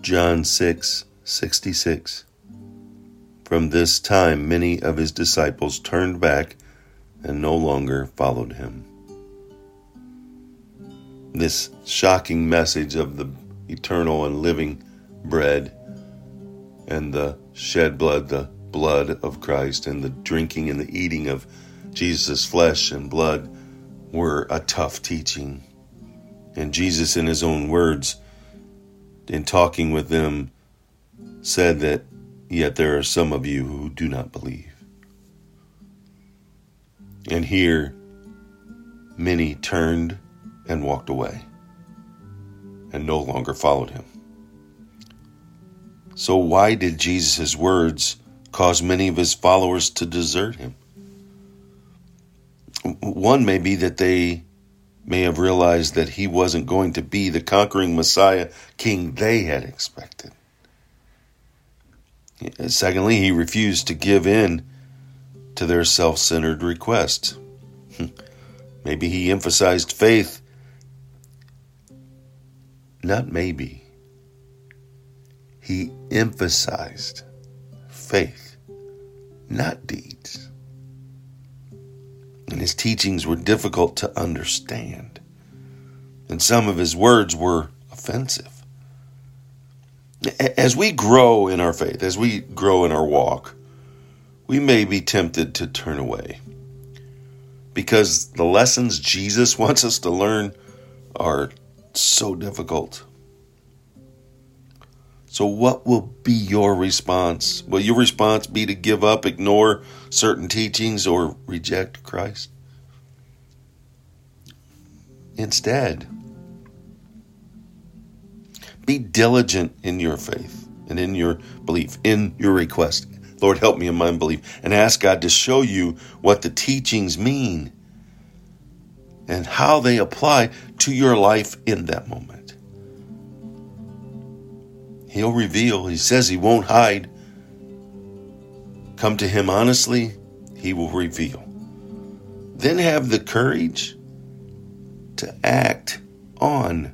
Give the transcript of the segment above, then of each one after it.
John 6 66. From this time, many of his disciples turned back and no longer followed him. This shocking message of the eternal and living bread and the shed blood, the blood of Christ, and the drinking and the eating of Jesus' flesh and blood were a tough teaching. And Jesus, in his own words, in talking with them, said that, Yet there are some of you who do not believe. And here, many turned and walked away and no longer followed him. So, why did Jesus' words cause many of his followers to desert him? One may be that they may have realized that he wasn't going to be the conquering Messiah king they had expected. Secondly, he refused to give in to their self centered requests. maybe he emphasized faith. Not maybe. He emphasized faith, not deeds his teachings were difficult to understand, and some of his words were offensive. As we grow in our faith, as we grow in our walk, we may be tempted to turn away because the lessons Jesus wants us to learn are so difficult. So, what will be your response? Will your response be to give up, ignore certain teachings, or reject Christ? Instead, be diligent in your faith and in your belief, in your request. Lord, help me in my unbelief, and ask God to show you what the teachings mean and how they apply to your life in that moment. He'll reveal. He says he won't hide. Come to him honestly, he will reveal. Then have the courage to act on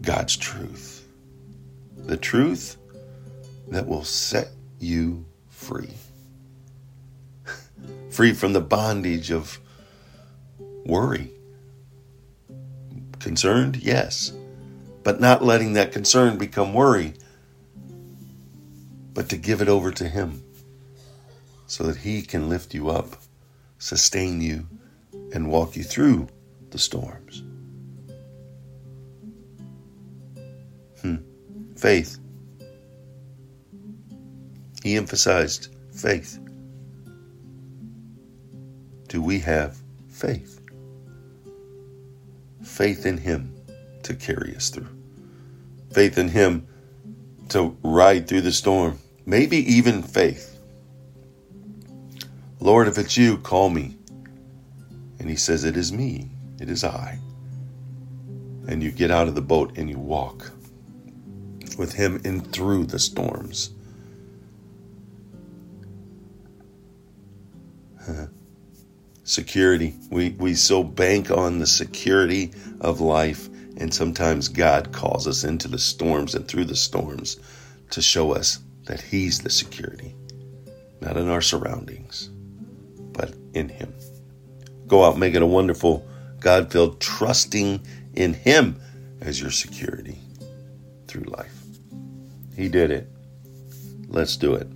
God's truth. The truth that will set you free. free from the bondage of worry. Concerned? Yes. But not letting that concern become worry but to give it over to Him so that He can lift you up, sustain you, and walk you through the storms. Faith. He emphasized faith. Do we have faith? Faith in Him to carry us through. Faith in Him to ride through the storm maybe even faith. Lord, if it's you, call me. And he says, It is me, it is I. And you get out of the boat and you walk with him in through the storms. security. We, we so bank on the security of life, and sometimes God calls us into the storms and through the storms to show us that He's the security, not in our surroundings, but in Him. Go out, make it a wonderful, God filled, trusting in Him as your security through life. He did it. Let's do it.